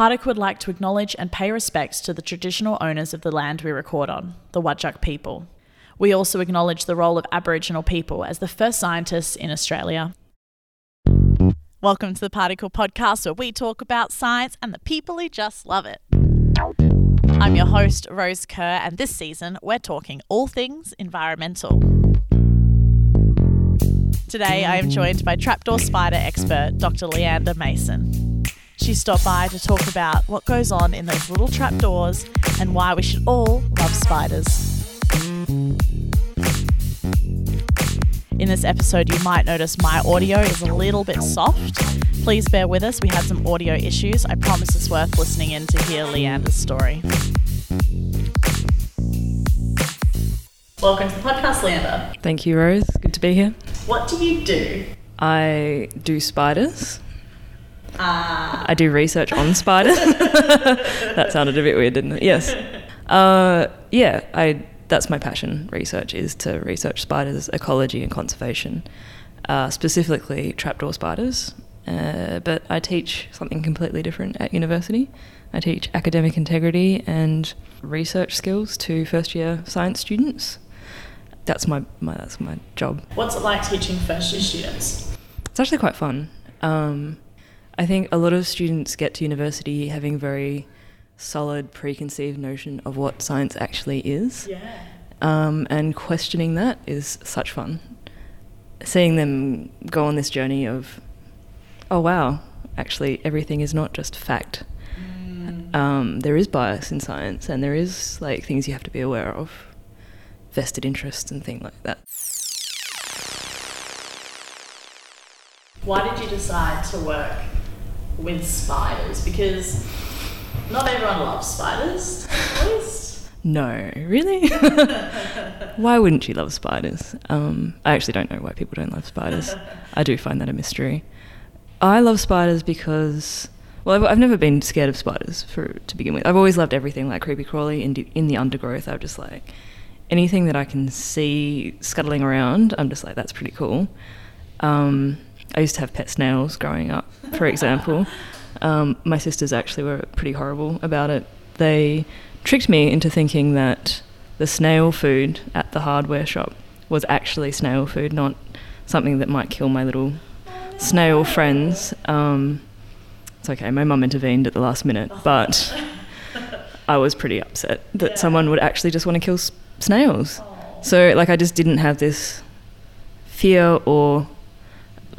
Partic would like to acknowledge and pay respects to the traditional owners of the land we record on, the Wadjuk people. We also acknowledge the role of Aboriginal people as the first scientists in Australia. Welcome to the Particle Podcast, where we talk about science and the people who just love it. I'm your host, Rose Kerr, and this season we're talking all things environmental. Today I am joined by trapdoor spider expert Dr. Leanda Mason. She stopped by to talk about what goes on in those little trapdoors and why we should all love spiders. In this episode, you might notice my audio is a little bit soft. Please bear with us, we had some audio issues. I promise it's worth listening in to hear Leanda's story. Welcome to the podcast, Leanda. Thank you, Rose. Good to be here. What do you do? I do spiders. Ah. I do research on spiders. that sounded a bit weird, didn't it? Yes. Uh, yeah, I. That's my passion. Research is to research spiders, ecology, and conservation. Uh, specifically, trapdoor spiders. Uh, but I teach something completely different at university. I teach academic integrity and research skills to first year science students. That's my, my that's my job. What's it like teaching first year students? It's actually quite fun. Um, I think a lot of students get to university having very solid preconceived notion of what science actually is. Yeah. Um, and questioning that is such fun. Seeing them go on this journey of, oh wow, actually everything is not just fact. Um, there is bias in science, and there is like things you have to be aware of, vested interests and things like that. Why did you decide to work with spiders? Because not everyone loves spiders, at least. No, really? why wouldn't you love spiders? Um, I actually don't know why people don't love spiders. I do find that a mystery. I love spiders because, well, I've, I've never been scared of spiders for to begin with. I've always loved everything like creepy crawly in, in the undergrowth. I'm just like anything that I can see scuttling around. I'm just like that's pretty cool. Um, I used to have pet snails growing up, for example. Um, my sisters actually were pretty horrible about it. They tricked me into thinking that the snail food at the hardware shop was actually snail food, not something that might kill my little snail friends. Um, it's okay, my mum intervened at the last minute, but I was pretty upset that Yeah. someone would actually just want to kill s- snails. So, like, I just didn't have this fear or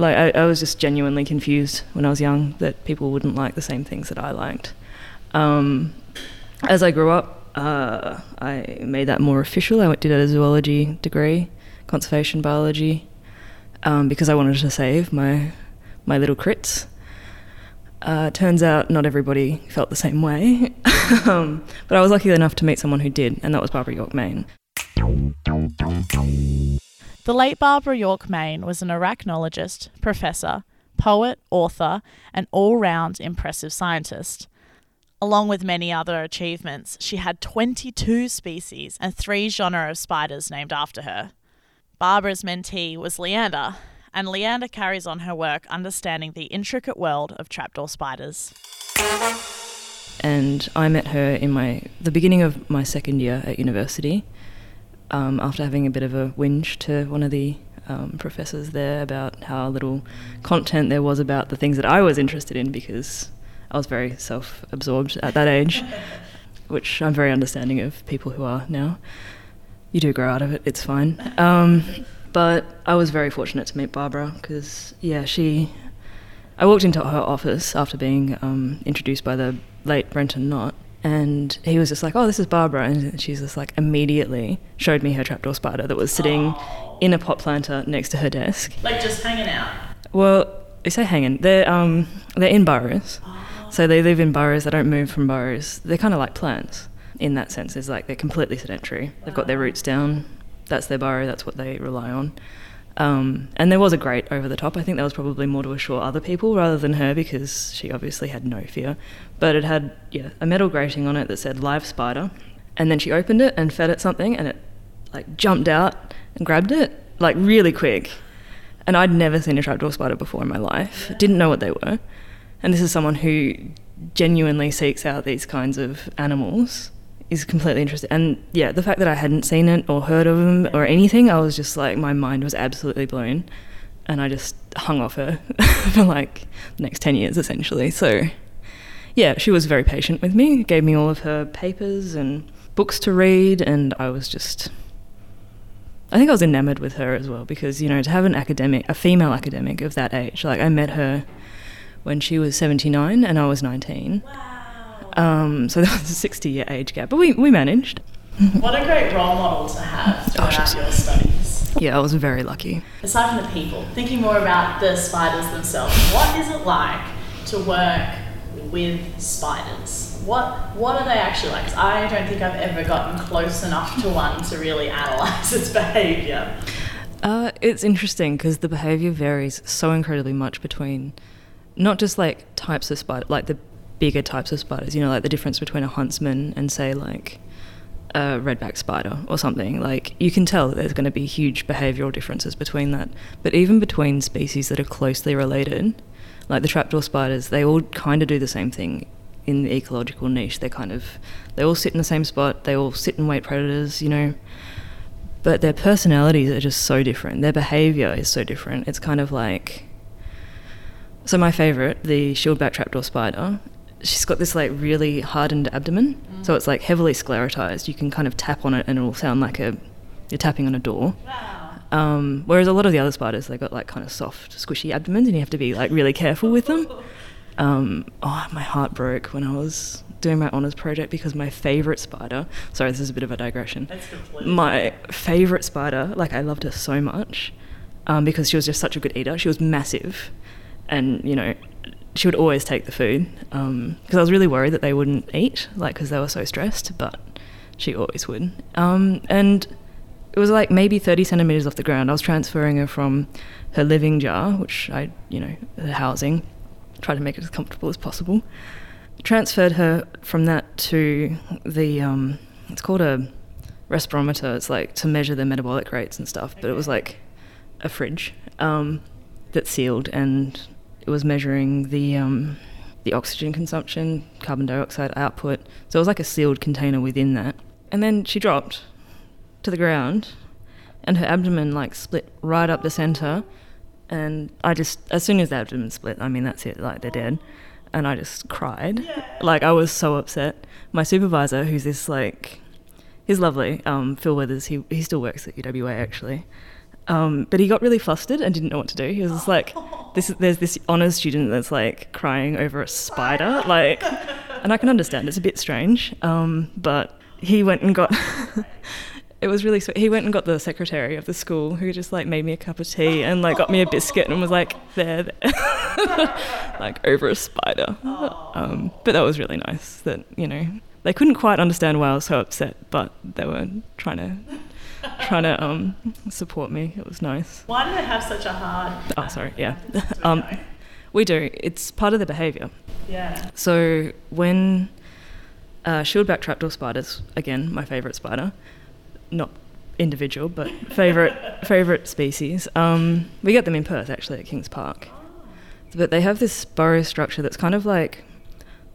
like I, I was just genuinely confused when I was young that people wouldn't like the same things that I liked. Um, as I grew up, uh, I made that more official. I did a zoology degree, conservation biology, um, because I wanted to save my my little crits. Uh, turns out not everybody felt the same way, um, but I was lucky enough to meet someone who did, and that was Barbara York Main. The late Barbara York Main was an arachnologist, professor, poet, author, and all round impressive scientist. Along with many other achievements, she had 22 species and three genera of spiders named after her. Barbara's mentee was Leanda, and Leanda carries on her work understanding the intricate world of trapdoor spiders. and I met her in my the beginning of my second year at university. Um, after having a bit of a whinge to one of the um, professors there about how little content there was about the things that I was interested in because I was very self-absorbed at that age, which I'm very understanding of people who are now. You do grow out of it; it's fine. Um, but I was very fortunate to meet Barbara because, yeah, she I walked into her office after being um, introduced by the late Brenton Knott, and he was just like, "Oh, this is Barbara," and she's just like immediately showed me her trapdoor spider that was sitting in a pot planter next to her desk. Like just hanging out. Well, they say hanging. They're um they're in burrows, so they live in burrows. They don't move from burrows. They're kind of like plants in that sense. Is like they're completely sedentary. They've got their roots down. That's their burrow. That's what they rely on. Um, and there was a grate over the top. I think that was probably more to assure other people rather than her because she obviously had no fear. But it had yeah a metal grating on it that said live spider, and then she opened it and fed it something, and it like jumped out and grabbed it like really quick. And I'd never seen a trapdoor spider before in my life. Didn't know what they were. And this is someone who genuinely seeks out these kinds of animals is completely interesting. And yeah, the fact that I hadn't seen it or heard of them or anything, I was just like, my mind was absolutely blown. And I just hung off her for like the next 10 years essentially. So yeah, she was very patient with me, gave me all of her papers and books to read, and I was just. I think I was enamored with her as well because, you know, to have an academic, a female academic of that age, like I met her when she was 79 and I was 19. Wow. Um, so that was a 60 year age gap, but we, we managed. What a great role model to have Oh, throughout your studies. Yeah, I was very lucky. Aside from the people, thinking more about the spiders themselves, what is it like to work with spiders? What what are they actually like? I don't think I've ever gotten close enough to one to really analyze its behavior. Uh, it's interesting because the behavior varies so incredibly much between not just like types of spider, like the bigger types of spiders, you know, like the difference between a huntsman and say like a redback spider or something. Like you can tell that there's going to be huge behavioral differences between that. But even between species that are closely related, like the trapdoor spiders, they all kind of do the same thing in the ecological niche. They kind of they all sit in the same spot. They all sit and wait predators, you know but their personalities are just so different. Their behavior is so different. It's kind of like. So, my favorite, the shieldback trapdoor spider, she's got this like really hardened abdomen. So, it's like heavily sclerotized. You can kind of tap on it and it will sound like a. You're tapping on a door. Wow. Um, whereas a lot of the other spiders, they got like kind of soft, squishy abdomens, and you have to be like really careful with them. Um, oh, my heart broke when I was doing my honors project because my favorite spider. Sorry, this is a bit of a digression. That's My favorite spider, like I loved her so much, um, because she was just such a good eater. She was massive, and you know, she would always take the food. Because I was really worried that they wouldn't eat, like because they were so stressed. But she always would. Um, and it was like maybe 30 centimeters off the ground. I was transferring her from her living jar, which I, you know, the housing, tried to make it as comfortable as possible. Transferred her from that to the, um, it's called a respirometer. It's like to measure the metabolic rates and stuff, but it was like a fridge um, that's sealed and it was measuring the, um, the oxygen consumption, carbon dioxide output. So it was like a sealed container within that. And then she dropped to the ground and her abdomen like split right up the center and I just as soon as the abdomen split, I mean that's it, like they're dead. And I just cried. Like I was so upset. My supervisor, who's this like he's lovely, um, Phil Withers, he he still works at UWA actually. Um, but he got really flustered and didn't know what to do. He was just like, "This, there's this honors student that's like crying over a spider, like, and I can understand it's a bit strange. Um, but he went and got. it was really sweet. He went and got the secretary of the school, who just like made me a cup of tea and like got me a biscuit and was like, "There, there," like over a spider. Um, but that was really nice. That you know they couldn't quite understand why I was so upset, but they were trying to trying to um, support me. It was nice. Why do they have such a hard? Oh, sorry. Yeah. um, we do. It's part of the behaviour. Yeah. So when uh, shieldback trapdoor spiders, again, my favourite spider, not individual, but favourite favourite species. Um, we get them in Perth actually at Kings Park, but they have this burrow structure that's kind of like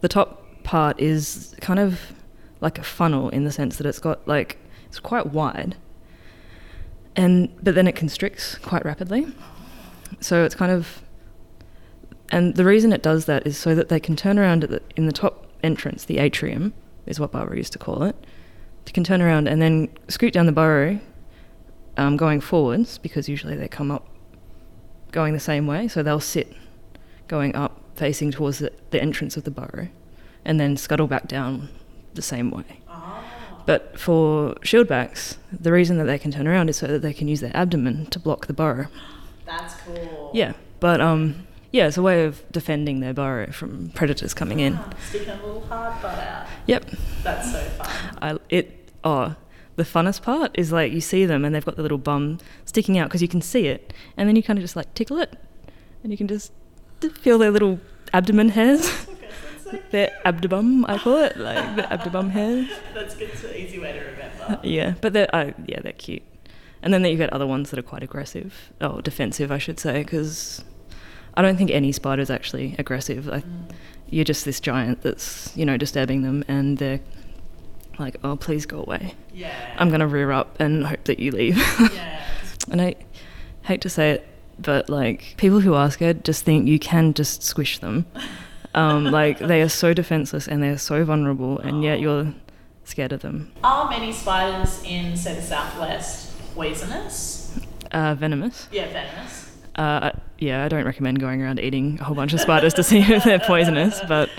the top part is kind of like a funnel in the sense that it's got like it's quite wide, and but then it constricts quite rapidly. So it's kind of and the reason it does that is so that they can turn around the, in the top entrance, the atrium is what Barbara used to call it. They can turn around and then scoot down the burrow, um, going forwards because usually they come up going the same way. So they'll sit going up, facing towards the, the entrance of the burrow, and then scuttle back down the same way. But for shieldbacks, the reason that they can turn around is so that they can use their abdomen to block the burrow. That's cool. Yeah, but um, yeah, it's a way of defending their burrow from predators coming in. Ah, Sticking a little hard butt out. Yep, That's so fun. I it oh the funnest part is like you see them and they've got the little bum sticking out because you can see it, and then you kind of just like tickle it, and you can just feel their little abdomen hairs, So their abdobum I call it, like the abdobum hairs. That's good. It's an easy way to remember. Yeah, but they're uh, yeah they're cute, and then you get other ones that are quite aggressive, oh defensive I should say, because I don't think any spider is actually aggressive. I, You're just this giant that's you know disturbing them, and they're like, oh, please go away. Yeah. I'm gonna rear up and hope that you leave. yeah. and I hate to say it, but like people who are scared just think you can just squish them. Um, like they are so defenseless and they're so vulnerable, and yet you're scared of them. Are many spiders in, say, the southwest poisonous? Uh, venomous. Yeah, venomous. Uh, yeah, I don't recommend going around eating a whole bunch of spiders to see if they're poisonous, but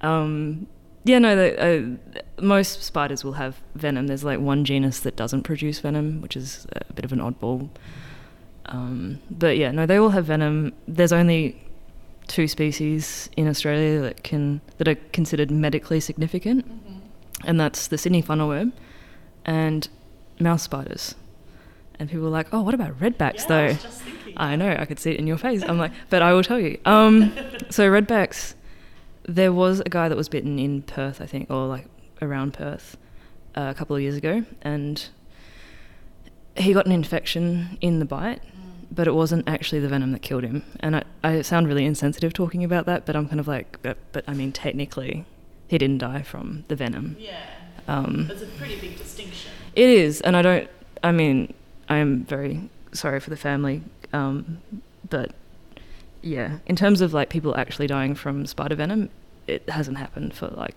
um, yeah, no, the, uh, most spiders will have venom. There's like one genus that doesn't produce venom, which is a bit of an oddball. Um, but yeah, no, they all have venom. There's only two species in Australia that can that are considered medically significant, and that's the Sydney funnelweb and mouse spiders. And people are like, "Oh, what about redbacks Yeah, I though?" thinking. I know, I could see it in your face. I'm like, but I will tell you. Um, so redbacks, there was a guy that was bitten in Perth, I think, or like around Perth, uh, a couple of years ago, and he got an infection in the bite, but it wasn't actually the venom that killed him. And I, I sound really insensitive talking about that, but I'm kind of like, but, but I mean, technically, he didn't die from the venom. Yeah. Um, That's a pretty big distinction. it is, and I don't. I mean, I am very sorry for the family, um, but yeah, in terms of like people actually dying from spider venom, it hasn't happened for like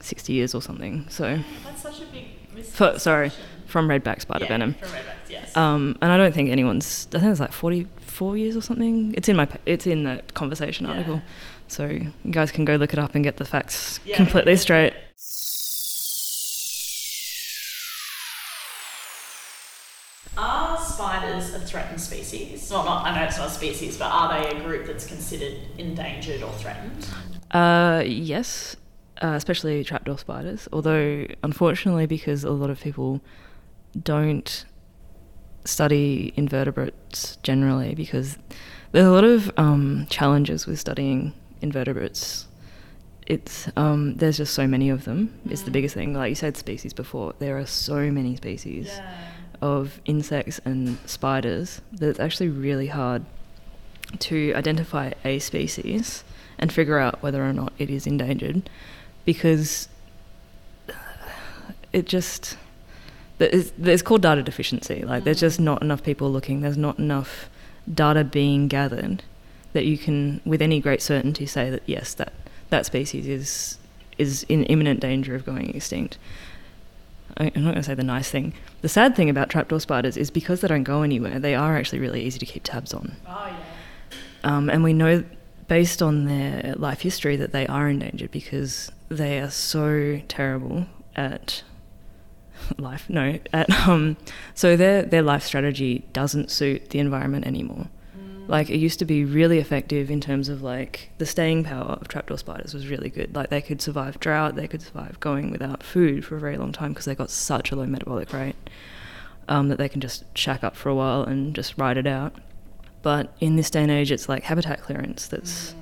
sixty years or something. So That's such a big For- sorry, from redback spider yeah, venom, From yes. um, and I don't think anyone's. I think it's like forty-four years or something. It's in my. It's in that conversation Yeah. article, so you guys can go look it up and get the facts Yeah. completely straight. Are spiders a threatened species? Well, not, I know it's not a species, but are they a group that's considered endangered or threatened? Uh, yes, uh, especially trapdoor spiders. Although, unfortunately, because a lot of people don't study invertebrates generally, because there's a lot of um, challenges with studying invertebrates. It's um, there's just so many of them. It's the biggest thing. Like you said, species before. There are so many species of insects and spiders that it's actually really hard to identify a species and figure out whether or not it is endangered because it just it's, it's called data deficiency like there's just not enough people looking there's not enough data being gathered that you can with any great certainty say that yes that that species is is in imminent danger of going extinct I- I'm not going to say the nice thing. The sad thing about trapdoor spiders is because they don't go anywhere, they are actually really easy to keep tabs on. Oh, yeah. Um, and we know, based on their life history, that they are endangered because they are so terrible at life. No, at um, so their their life strategy doesn't suit the environment anymore. Like it used to be really effective in terms of like the staying power of trapdoor spiders was really good. Like they could survive drought, they could survive going without food for a very long time because they got such a low metabolic rate um, that they can just shack up for a while and just ride it out. But in this day and age, it's like habitat clearance that's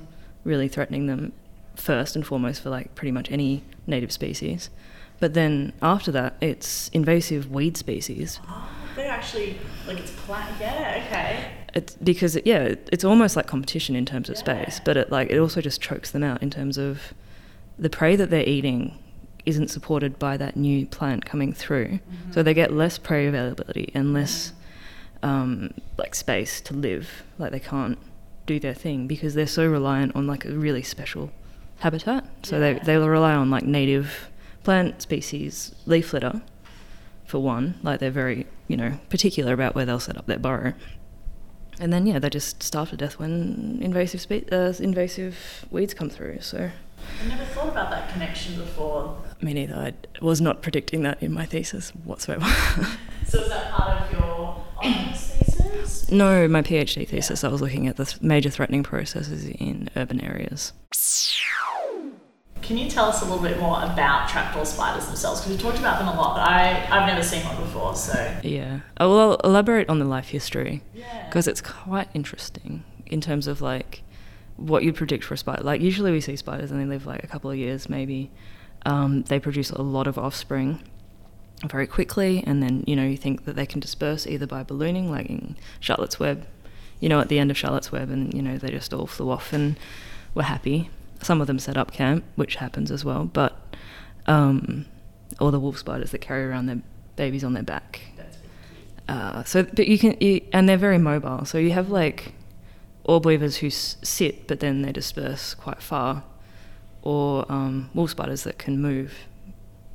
really threatening them first and foremost for like pretty much any native species. But then after that, it's invasive weed species. Oh, they're actually, like, it's plant. Yeah, okay. It's because it, yeah, it- it's almost like competition in terms of space, but it like it also just chokes them out in terms of the prey that they're eating isn't supported by that new plant coming through. So they get less prey availability and less um, like space to live. Like they can't do their thing because they're so reliant on like a really special habitat. So they Yeah. they rely on like native plant species leaf litter for one. Like they're very you know particular about where they'll set up their burrow. And then yeah, they just starve to death when invasive spe- uh, invasive weeds come through. So I never thought about that connection before. me neither. I was not predicting that in my thesis whatsoever. So is that part of your honours thesis? no, my PhD thesis, I was looking at the th- major threatening processes in urban areas. Can you tell us a little bit more about trapdoor spiders themselves? Because we talked about them a lot, but I, I've never seen one before, so. Yeah, I will elaborate on the life history Yeah. because it's quite interesting in terms of like what you'd predict for a spider. Like usually we see spiders and they live like a couple of years maybe. Um, they produce a lot of offspring very quickly, and then you know you think that they can disperse either by ballooning, like in Charlotte's Web, you know, at the end of Charlotte's Web, and you know they just all flew off and were happy. Some of them set up camp, which happens as well, but um, or the wolf spiders that carry around their babies on their back. Uh, so, but you can, you, and they're very mobile. So you have like orb weavers who s- sit, but then they disperse quite far, or um, wolf spiders that can move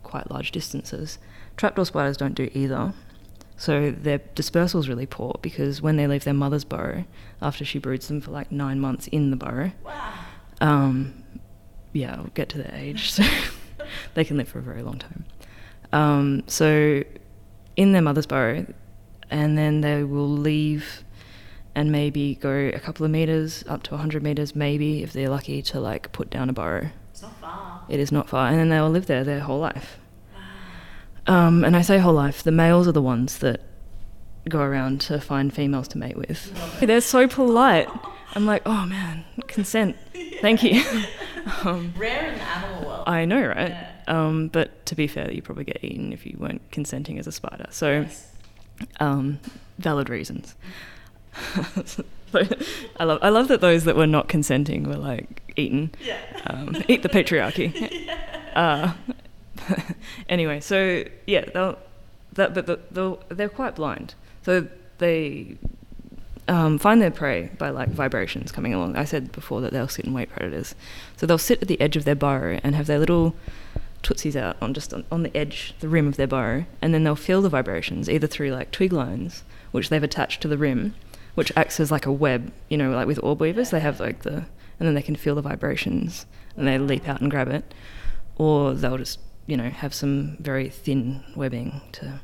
quite large distances. Trapdoor spiders don't do either. So their dispersal is really poor because when they leave their mother's burrow, after she broods them for like nine months in the burrow, um, yeah, I'll get to their age, so they can live for a very long time. Um, so in their mother's burrow, and then they will leave and maybe go a couple of meters up to 100 meters, maybe if they're lucky to like put down a burrow. It's not far. It is not far, and then they will live there their whole life. Um, and I say whole life, the males are the ones that go around to find females to mate with. They're so polite. I'm like, oh man, consent. Thank you. um, Rare in the animal world. I know, right? Yeah. Um, but to be fair, you probably get eaten if you weren't consenting as a spider. So, um, valid reasons. I love, I love that those that were not consenting were like eaten. Yeah. Um, eat the patriarchy. Uh, anyway, so yeah, they'll, that, but the- they'll, they're quite blind. So they um, find their prey by like vibrations coming along. I said before that they'll sit and wait predators. So they'll sit at the edge of their burrow and have their little tootsies out on just on, on the edge, the rim of their burrow, and then they'll feel the vibrations either through like twig lines, which they've attached to the rim, which acts as like a web. You know, like with orb weavers, they have like the, and then they can feel the vibrations and they leap out and grab it, or they'll just you know have some very thin webbing to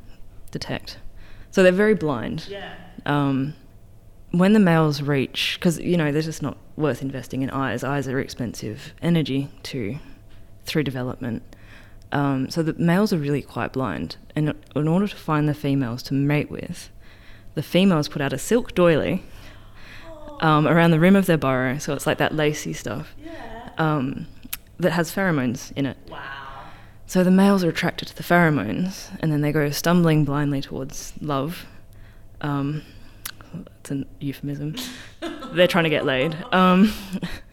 detect. So they're very blind Yeah. um, when the males reach, because you know they're just not worth investing in eyes. Eyes are expensive energy to through development. Um, so the males are really quite blind, and in order to find the females to mate with, the females put out a silk doily um, around the rim of their burrow. So it's like that lacy stuff Yeah. um, that has pheromones in it. Wow. So the males are attracted to the pheromones, and then they go stumbling blindly towards love. Um, it's a euphemism. They're trying to get laid. Um,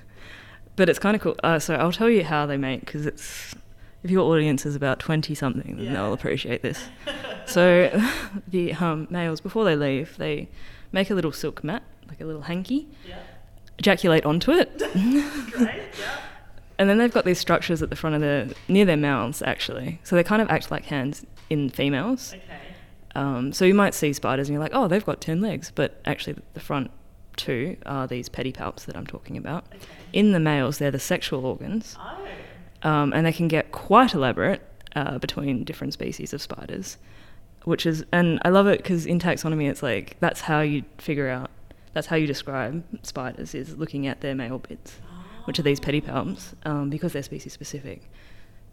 but it's kind of cool. Uh, so I'll tell you how they mate because it's if your audience is about twenty something, then Yeah. they'll appreciate this. so the um, males before they leave, they make a little silk mat, like a little hanky, Yeah. ejaculate onto it. Great. Yeah. And then they've got these structures at the front of their, near their mouths actually. So they kind of act like hands in females. Okay. Um, so you might see spiders and you're like, oh, they've got 10 legs. But actually, the front two are these pedipalps that I'm talking about. Okay. In the males, they're the sexual organs. Oh. Um, and they can get quite elaborate uh, between different species of spiders. Which is, and I love it because in taxonomy, it's like that's how you figure out, that's how you describe spiders is looking at their male bits which are these pedipalps, um, because they're species specific.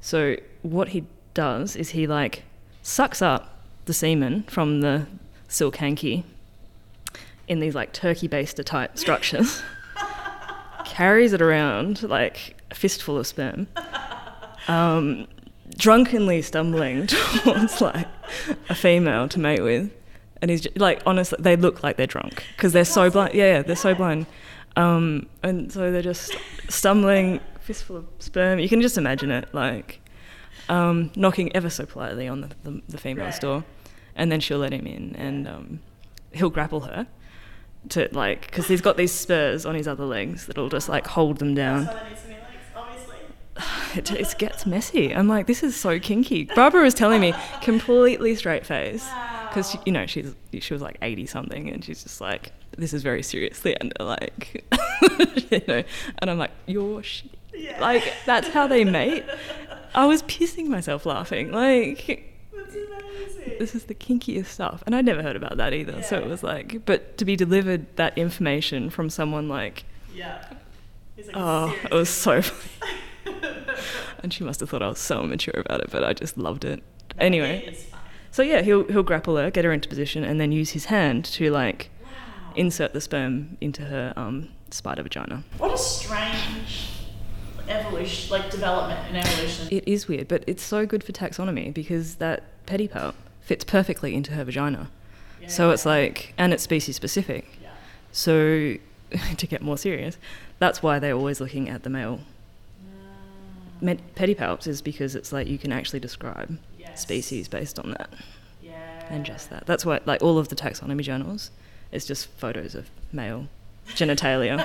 So what he does is he like sucks up the semen from the silk hanky in these like turkey baster type structures, carries it around like a fistful of sperm, um, drunkenly stumbling towards like a female to mate with. And he's j- like, honestly, they look like they're drunk because they're so blind. Yeah, yeah, they're so blind. Um, and so they're just stumbling, fistful of sperm. You can just imagine it, like um, knocking ever so politely on the, the, the female's Right. door, and then she'll let him in, and um, he'll grapple her to like because he's got these spurs on his other legs that'll just like hold them down. So that needs to be legs, obviously. It, it gets messy. I'm like, this is so kinky. Barbara was telling me completely straight face because you know she's she was like 80 something and she's just like this is very seriously and like you know and I'm like you're shit. Yeah. like that's how they mate. I was pissing myself laughing like. This is the kinkiest stuff and I'd never heard about that either so it was like but to be delivered that information from someone like Yeah. Like, oh it was so funny and she must have thought I was so immature about it but I just loved it anyway It is fun. So yeah, he'll he'll grapple her, get her into position, and then use his hand to like Wow. insert the sperm into her um, spider vagina. What a strange evolution, like development in evolution. It is weird, but it's so good for taxonomy because that pedipalp fits perfectly into her vagina. So it's like, and it's species specific. Yeah. So, to get more serious, that's why they're always looking at the male ah. Med- pedipalps is because it's like you can actually describe Yes. species based on that Yeah. and just that. That's why like all of the taxonomy journals is just photos of male genitalia.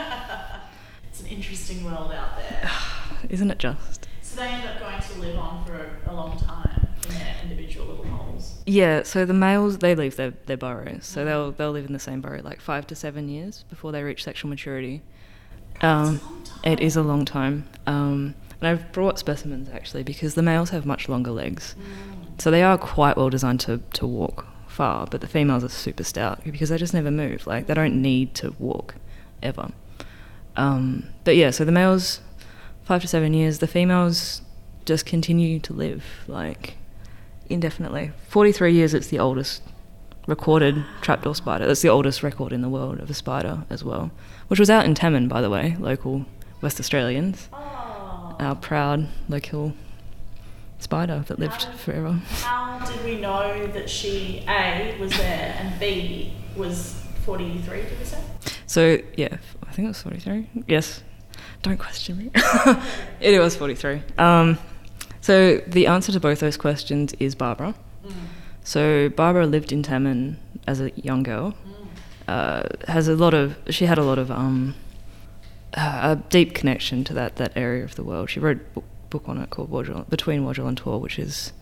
It's an interesting world out there. Isn't it just? so they end up going to live on for a, a long time in their individual little holes. Yeah, so the males they leave their, their burrows. So they'll they'll live in the same burrow like 5 to 7 years before they reach sexual maturity. Um, it is a long time. Um, and I've brought specimens actually because the males have much longer legs. Mm. So they are quite well designed to, to walk far, but the females are super stout because they just never move. Like they don't need to walk ever. Um, but yeah, so the males five to seven years. The females just continue to live like indefinitely. Forty three years. It's the oldest recorded trapdoor spider. That's the oldest record in the world of a spider as well, which was out in Tammin, by the way, local West Australians. Oh. Our proud local spider that lived forever. How did we know that she A was there and B was 43, did we say? So yeah, I think it was forty three. Yes, don't question me. it was forty three. Um, so the answer to both those questions is Barbara. Mm. So Barbara lived in Tammin as a young girl. Mm. Uh, has a lot of she had a lot of um, a deep connection to that that area of the world. She wrote a book, on it called Wodjil, Between Wodjil and Tor, which is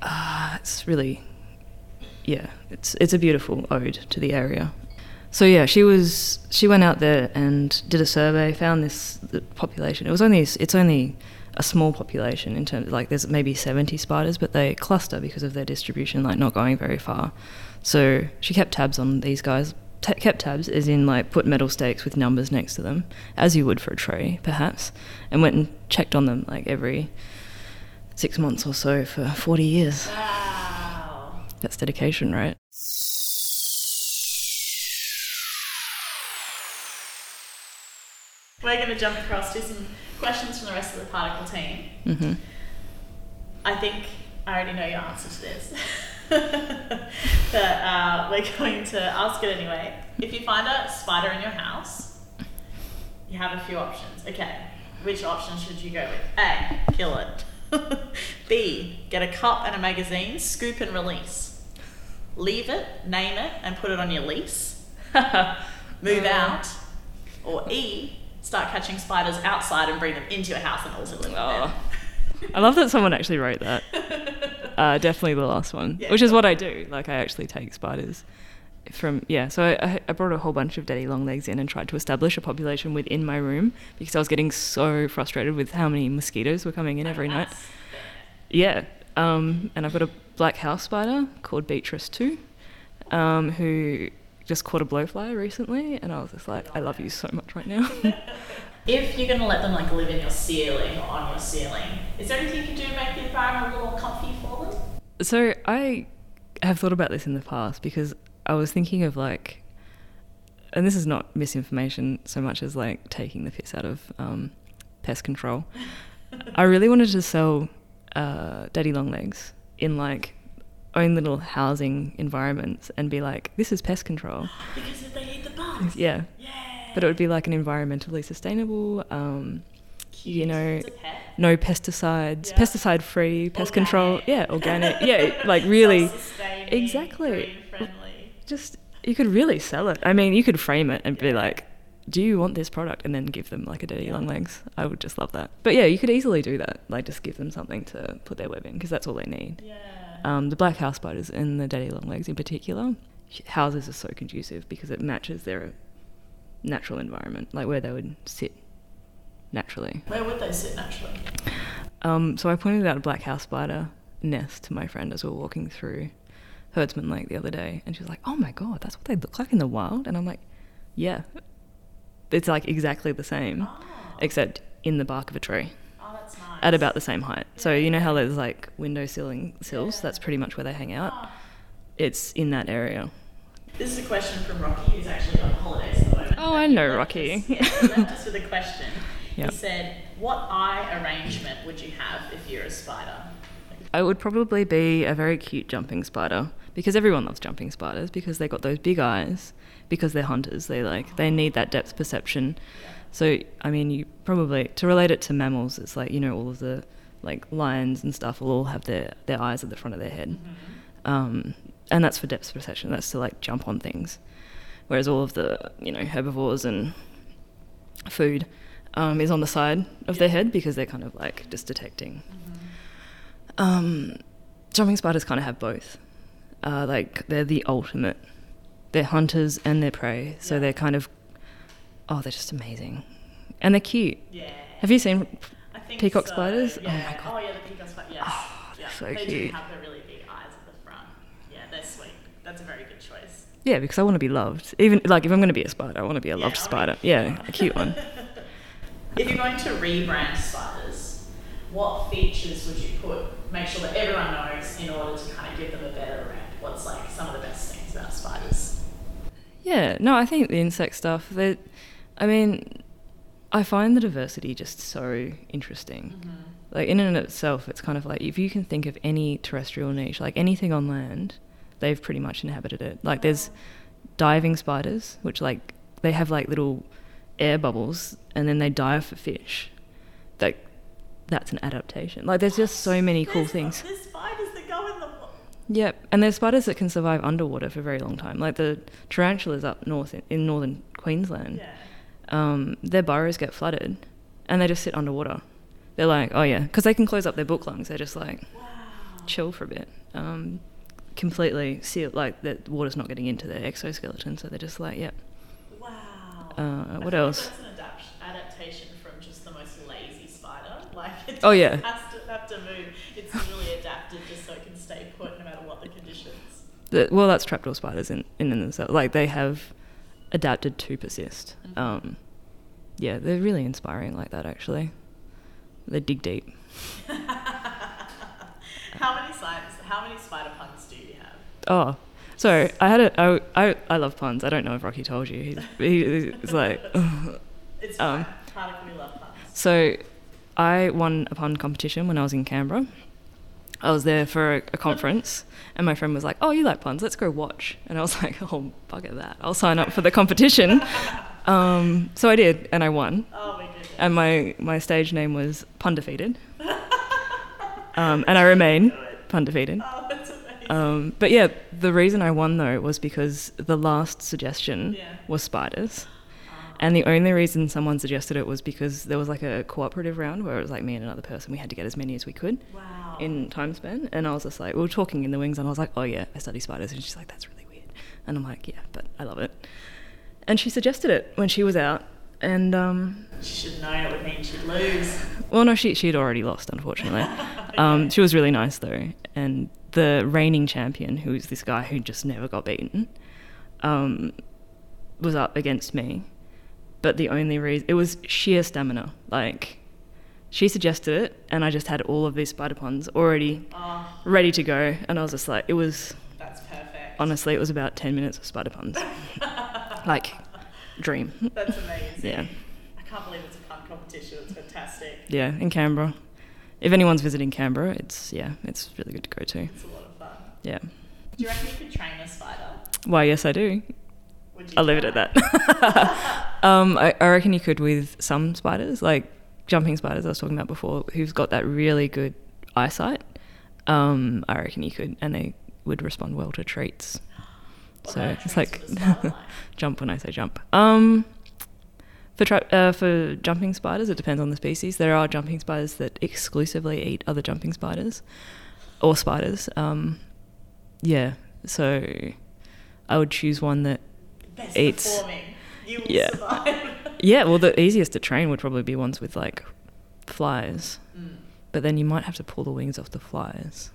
uh, it's really yeah, it's it's a beautiful ode to the area. So yeah, she was she went out there and did a survey, found this the population. It was only it's only a small population in terms like there's maybe 70 spiders, but they cluster because of their distribution, like not going very far. So she kept tabs on these guys. T- kept tabs as in like put metal stakes with numbers next to them, as you would for a tree, perhaps, and went and checked on them like every six months or so for 40 years. Wow. That's dedication, right? We're going to jump across to some questions from the rest of the particle team. hmm I think I already know your answer to this. but uh, we're going to ask it anyway. If you find a spider in your house, you have a few options. Okay, which option should you go with? A, kill it. B, get a cup and a magazine, scoop and release. Leave it, name it, and put it on your lease. Move out. Or E, start catching spiders outside and bring them into your house and also live with them. Oh. I love that someone actually wrote that. Uh, definitely the last one, Yeah. which is what I do. Like I actually take spiders from yeah. So I, I brought a whole bunch of daddy long legs in and tried to establish a population within my room because I was getting so frustrated with how many mosquitoes were coming in every night. Fair. Yeah. Um, and I've got a black house spider called Beatrice too, um, who just caught a blowfly recently, and I was just like, I love you so much right now. If you're going to let them like live in your ceiling or on your ceiling, is there anything you can do to make the environment a little comfy for them? So I have thought about this in the past because I was thinking of like, and this is not misinformation so much as like taking the piss out of um, pest control. I really wanted to sell uh, daddy longlegs in like own little housing environments and be like, this is pest control. Because if they eat the bugs. Yeah, Yeah. but it would be like an environmentally sustainable. Um, you know, It's a pet. no pesticides, Yeah. pesticide free, pest control. Yeah, organic. Yeah, like really. Exactly. just you could really sell it. I mean, you could frame it and be like, "Do you want this product?" and then give them like a dirty Yeah. long legs. I would just love that. But yeah, you could easily do that. Like just give them something to put their web in because that's all they need. Yeah. Um, the black house spiders and the daddy long legs in particular, houses are so conducive because it matches their natural environment, like where they would sit naturally. Where would they sit naturally? Um, so I pointed out a black house spider nest to my friend as we were walking through Herdsman Lake the other day, and she was like, "Oh my god, that's what they look like in the wild." And I'm like, "Yeah, it's like exactly the same, Oh. except in the bark of a tree nice. at about the same height. So you know how there's like window ceiling sills? That's pretty much where they hang out. Ah. It's in that area. This is a question from Rocky, who's actually on holidays at the moment. Oh, but I know Rocky. us- yeah, he left us with a question. Yep. He said, "What eye arrangement would you have if you're a spider?" I would probably be a very cute jumping spider because everyone loves jumping spiders because they got those big eyes, because they're hunters. They like they need that depth perception. So I mean, you probably to relate it to mammals, it's like you know all of the like lions and stuff will all have their their eyes at the front of their head, um, and that's for depth perception. That's to like jump on things, whereas all of the you know herbivores and food um, is on the side of their head because they're kind of like just detecting. Um, jumping spiders kind of have both. Uh, like they're the ultimate. They're hunters and they're prey, so Yeah. they're kind of oh, they're just amazing, and they're cute. Yeah. Have you seen? Peacock so, spiders? Oh Yeah. my God. Oh, yeah, the peacock spiders. Yes. Oh, they're yeah. so they cute. do have the really big eyes at the front. Yeah, they're sweet. That's a very good choice. Yeah, because I want to be loved. Even like if I'm going to be a spider, I want to be a Yeah, loved spider. Yeah, a cute one. If you're going to rebrand spiders, what features would you put? Make sure that everyone knows in order to kind of give them a better rep. What's like some of the best things about spiders? Yeah, no, I think the insect stuff. That, I mean, I find the diversity just so interesting. Mm-hmm. Like in and of itself, it's kind of like if you can think of any terrestrial niche, like anything on land, they've pretty much inhabited it. Like there's diving spiders, which like they have like little air bubbles, and then they dive for fish. Like that's an adaptation. Like there's just so many cool There's- things. There's spiders that go in the. Yep, and there's spiders that can survive underwater for a very long time, like the tarantulas up north in, in northern Queensland. Yeah. Um, their burrows get flooded, and they just sit underwater. They're like, oh yeah, because they can close up their book lungs. They're just like Wow. chill for a bit, um, completely seal like the water's not getting into their exoskeleton, so they're just like, yep. Wow. Uh, what else? That's an adapt- adaptation from just the most lazy spider. Like it Oh, yeah. has to have to move. It's really adapted just so it can stay put no matter what the conditions. The, well, that's trapdoor spiders in in themselves. Like they have adapted to persist. Mhm. Um, yeah, they're really inspiring like that. Actually, they dig deep. how many? How many spider puns do you have? Oh, so I had a I, I I love puns. I don't know if Rocky told you. He's, he, he's like, It's Um, fine. Particle we love puns. so I won a pun competition when I was in Canberra. I was there for a, conference, and my friend was like, "Oh, you like puns? Let's go watch." And I was like, "Oh, bugger that! I'll sign up for the competition." um, so I did, and I won. Oh. And my my stage name was Pun Defeated. um, and I remain pun defeated. oh, that's amazing. Um, but yeah, the reason I won though was because the last suggestion Yeah. was spiders. And the only reason someone suggested it was because there was like a cooperative round where it was like me and another person. We had to get as many as we could wow. in time span. And I was just like, we were talking in the wings, and I was like, oh yeah, I study spiders. And she's like, that's really weird. And I'm like, yeah, but I love it. And she suggested it when she was out. And um, she should know it would mean she'd lose. well, no, she she'd already lost, unfortunately. um, she was really nice though, and the reigning champion, who is this guy who just never got beaten, um, was up against me. But the only reason it was sheer stamina. Like, she suggested it, and I just had all of these spider puns already Oh, ready to go, and I was just like, it was that's perfect. honestly, it was about ten minutes of spider puns, like, dream. That's amazing. Yeah. I can't believe it's a pun competition. It's fantastic. Yeah, in Canberra. If anyone's visiting Canberra, it's yeah, it's really good to go to. It's a lot of fun. Yeah. Do you reckon you could train a spider? Why, yes, I do. I'll leave it at that. um, I, I reckon you could with some spiders, like jumping spiders I was talking about before, who've got that really good eyesight. Um, I reckon you could, and they would respond well to treats. What So it's like would a spider like? jump when I say jump. Um, for tra- uh, for jumping spiders, it depends on the species. There are jumping spiders that exclusively eat other jumping spiders or spiders. Um, yeah, so I would choose one that Best Eats- performing. You will yeah. survive. Yeah, well, the easiest to train would probably be ones with like flies, Mm. but then you might have to pull the wings off the flies.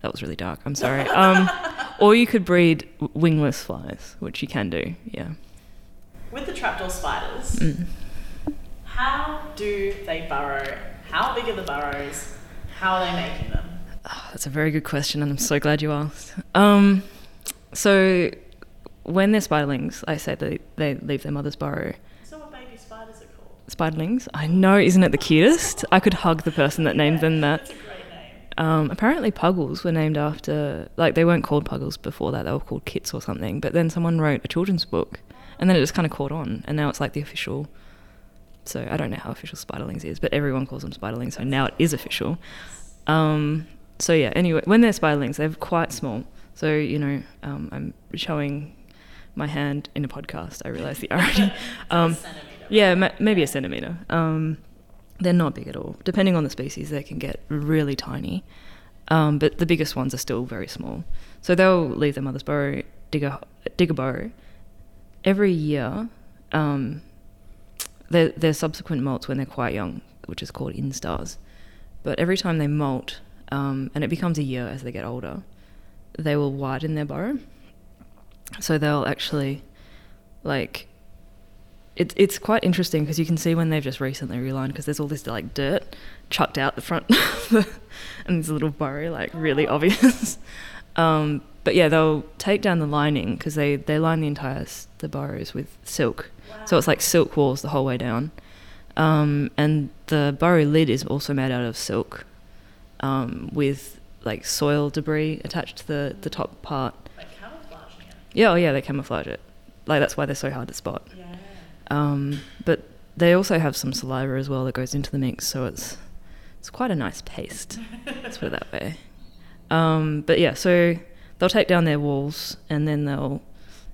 That was really dark. I'm sorry. Um, or you could breed wingless flies, which you can do. Yeah. With the trapdoor spiders, Mm. how do they burrow? How big are the burrows? How are they making them? Ah, that's a very good question, and I'm so glad you asked. Um, so when they're spiderlings, I say they they leave their mother's burrow. So what baby spiders are called? Spiderlings. I know, isn't it the cutest? I could hug the person that named them that. That's a great name. Um, apparently, puggles were named after, like, they weren't called puggles before that, they were called kits or something. But then someone wrote a children's book, and then it just kind of caught on, and now it's like the official. So I don't know how official Spiderlings is, but everyone calls them Spiderlings, so now it is official. Um, so yeah, anyway, when they're Spiderlings, they're quite small. So, you know, um, I'm showing my hand in a podcast, I realise the irony. Um, yeah, ma- maybe a centimetre. Um, they're not big at all. Depending on the species, they can get really tiny. Um, but the biggest ones are still very small. So they'll leave their mother's burrow, dig a, dig a burrow. Every year, um, their, their subsequent molts when they're quite young, which is called instars. But every time they molt, um, and it becomes a year as they get older, they will widen their burrow. So they'll actually, like, it's it's quite interesting because you can see when they've just recently relined because there's all this like dirt chucked out the front and this little burrow like really obvious. um, but yeah, they'll take down the lining because they they line the entire the burrows with silk, so it's like silk walls the whole way down. Um, and the burrow lid is also made out of silk, um, with like soil debris attached to the the top part. Like. Yeah, oh yeah, they camouflage it. Like that's why they're so hard to spot. Yeah. Um, but they also have some saliva as well that goes into the mix, so it's it's quite a nice paste. Let's put it that way. Um, but yeah, so they'll take down their walls and then they'll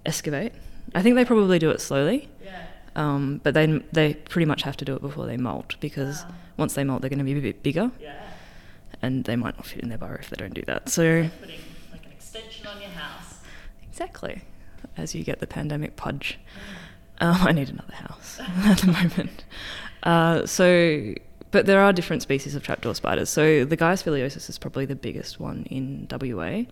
excavate. I think they probably do it slowly, Yeah. um, but they they pretty much have to do it before they molt because Wow. once they molt, they're going to be a bit bigger, Yeah. and they might not fit in their burrow if they don't do that. So Putting like an extension on your house. Exactly. As you get the pandemic pudge. Um, I need another house at the moment. Uh, so, but there are different species of trapdoor spiders. So the Gaius villosus is probably the biggest one in WA.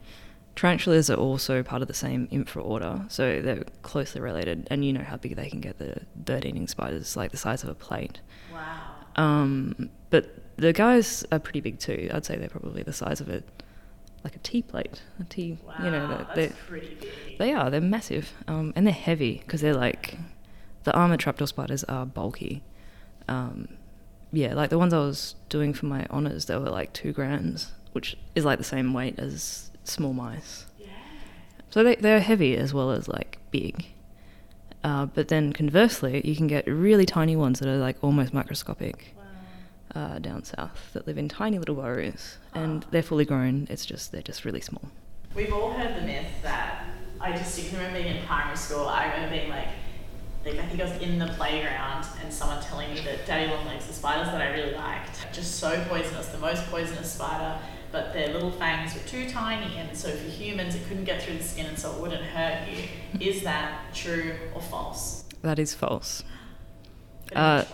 Tarantulas are also part of the same infraorder, so they're closely related. And you know how big they can get, the bird-eating spiders, like the size of a plate. Wow. Um, but the guys are pretty big too. I'd say they're probably the size of a, like a tea plate. A tea, Wow. you know, they're, they are. They're massive, um, and they're heavy because they're like the armored trapdoor spiders are bulky. Um, yeah, like the ones I was doing for my honors, they were like two grams, which is like the same weight as small mice. Yeah. So they they're heavy as well as like big. Uh, but then conversely, you can get really tiny ones that are like almost microscopic. Uh, down south that live in tiny little burrows, and Ah. they're fully grown. It's just they're just really small. We've all heard the myth that I distinctly remember being in primary school. I remember being like, like I think I was in the playground and someone telling me that daddy longlegs, the spiders that I really liked, just so poisonous, the most poisonous spider, but their little fangs were too tiny, and so for humans it couldn't get through the skin, and so it wouldn't hurt you. Is that true or false? That is false. Uh?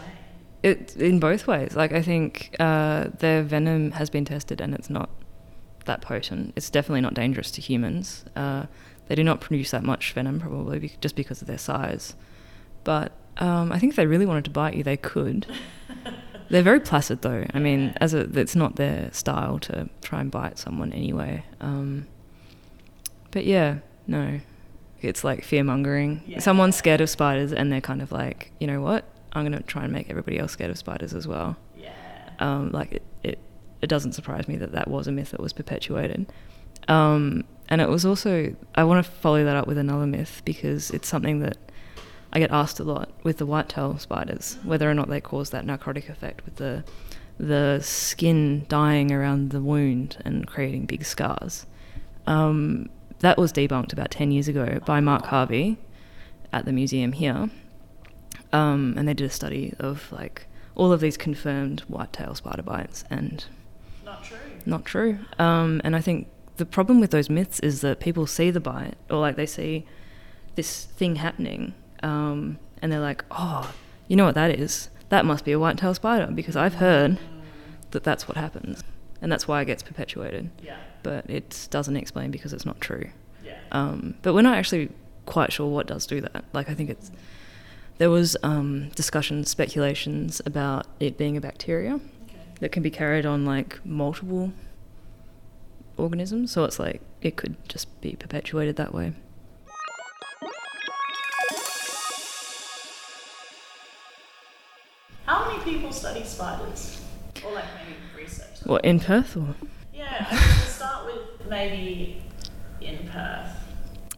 It in both ways. Like I think uh, their venom has been tested and it's not that potent. It's definitely not dangerous to humans. Uh, they do not produce that much venom, probably be- just because of their size. But um, I think if they really wanted to bite you, they could. They're very placid, though. I mean, as a, it's not their style to try and bite someone anyway. Um, but yeah, no, it's like fear mongering. Yeah. Someone's scared of spiders, and they're kind of like, you know what? I'm gonna try and make everybody else scared of spiders as well. Yeah. Um, like it, it, it doesn't surprise me that that was a myth that was perpetuated. Um, and it was also, I want to follow that up with another myth because it's something that I get asked a lot with the whitetail spiders, whether or not they cause that necrotic effect with the, the skin dying around the wound and creating big scars. Um, that was debunked about 10 years ago by Mark Harvey at the museum here. Um, and they did a study of like all of these confirmed whitetail spider bites and Not true. not true. Um, and I think the problem with those myths is that people see the bite or like they see this thing happening um, and they're like, oh, you know what that is? That must be a whitetail spider because I've heard that that's what happens. And that's why it gets perpetuated. Yeah. But it doesn't explain because it's not true. Yeah. Um, but we're not actually quite sure what does do that. Like I think it's there was um, discussions, speculations about it being a bacteria Okay. that can be carried on like multiple organisms. So it's like it could just be perpetuated that way. How many people study spiders? Or like maybe research them? What in Perth or Yeah, Yeah, I mean, we'll start with maybe in Perth.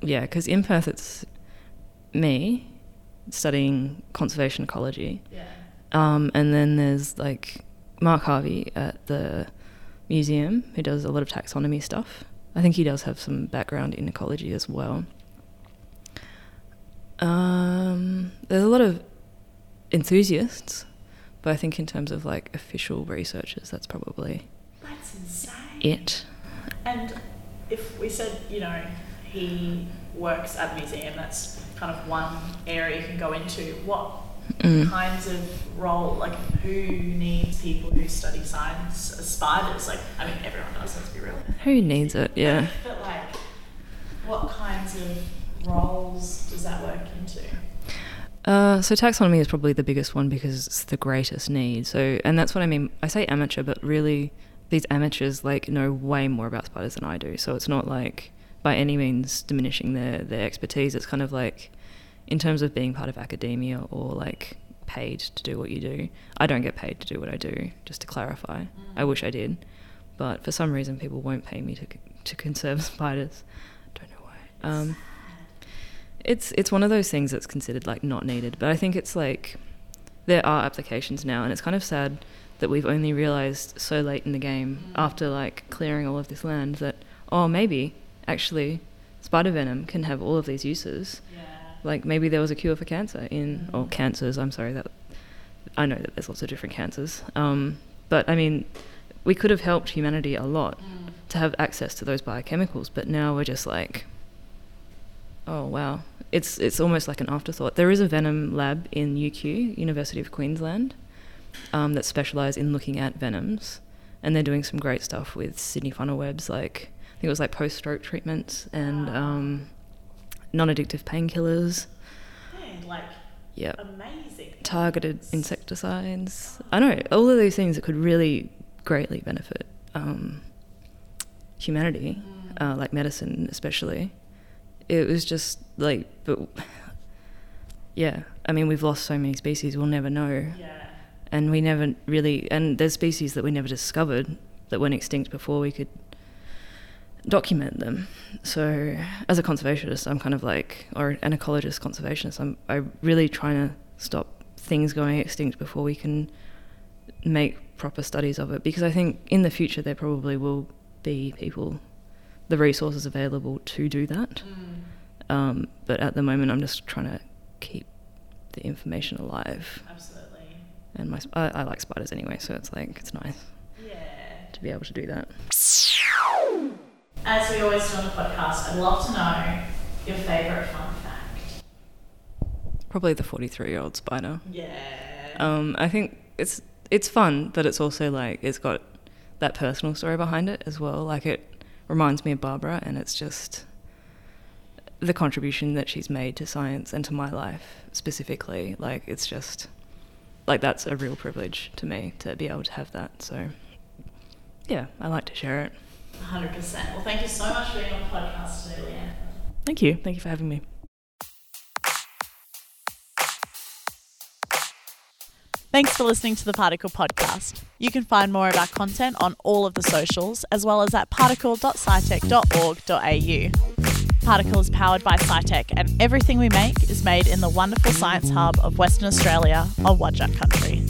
Yeah, because in Perth it's me studying conservation ecology. Yeah. Um, and then there's like Mark Harvey at the museum who does a lot of taxonomy stuff. I think he does have some background in ecology as well. Um, there's a lot of enthusiasts, but I think in terms of like official researchers, that's probably That's insane. it. And if we said, you know, he works at a museum, that's kind of one area you can go into. What Mm. kinds of role, like who needs people who study science as spiders? Like, I mean, everyone does, let's be real. Who needs it? Yeah. But like, what kinds of roles does that work into? Uh, so taxonomy is probably the biggest one because it's the greatest need. So, and that's what I mean. I say amateur, but really, these amateurs like know way more about spiders than I do. So it's not like by any means diminishing their their expertise. It's kind of like, in terms of being part of academia or like paid to do what you do. I don't get paid to do what I do. Just to clarify, I wish I did, but for some reason people won't pay me to to conserve spiders. Don't know why. Um, it's it's one of those things that's considered like not needed, but I think it's like there are applications now, and it's kind of sad that we've only realized so late in the game after like clearing all of this land that oh maybe actually spider venom can have all of these uses. Yeah. Like maybe there was a cure for cancer in or cancers. I'm sorry that I know that there's lots of different cancers, um, but I mean we could have helped humanity a lot to have access to those biochemicals, but now we're just like, oh wow, it's it's almost like an afterthought. There is a venom lab in UQ, University of Queensland, um, that specialise in looking at venoms, and they're doing some great stuff with Sydney funnel webs, like think it was like post-stroke treatments and um, non-addictive painkillers. Yeah, like Yep. amazing. targeted insecticides. I know all of these things that could really greatly benefit um, humanity, uh, like medicine especially. It was just like, but yeah, I mean, we've lost so many species, we'll never know, Yeah. and we never really, and there's species that we never discovered that went extinct before we could document them. So, as a conservationist, I'm kind of like, or an ecologist conservationist, I'm I really trying to stop things going extinct before we can make proper studies of it. Because I think in the future there probably will be people, the resources available to do that. Um, but at the moment, I'm just trying to keep the information alive. Absolutely. And my sp- I, I like spiders anyway, so it's like it's nice Yeah. to be able to do that. As we always do on the podcast, I'd love to know your favourite fun fact. Probably the 43 year old spider. Yeah. Um, I think it's it's fun, but it's also like it's got that personal story behind it as well. Like it reminds me of Barbara, and it's just the contribution that she's made to science and to my life specifically. Like it's just like that's a real privilege to me to be able to have that. So yeah, I like to share it. 100%. Well, thank you so much for being on the podcast today, Leanne. Thank you. Thank you for having me. Thanks for listening to the Particle Podcast. You can find more of our content on all of the socials, as well as at particle.scitech.org.au. Particle is powered by SciTech, and everything we make is made in the wonderful science hub of Western Australia on Wadjuk country.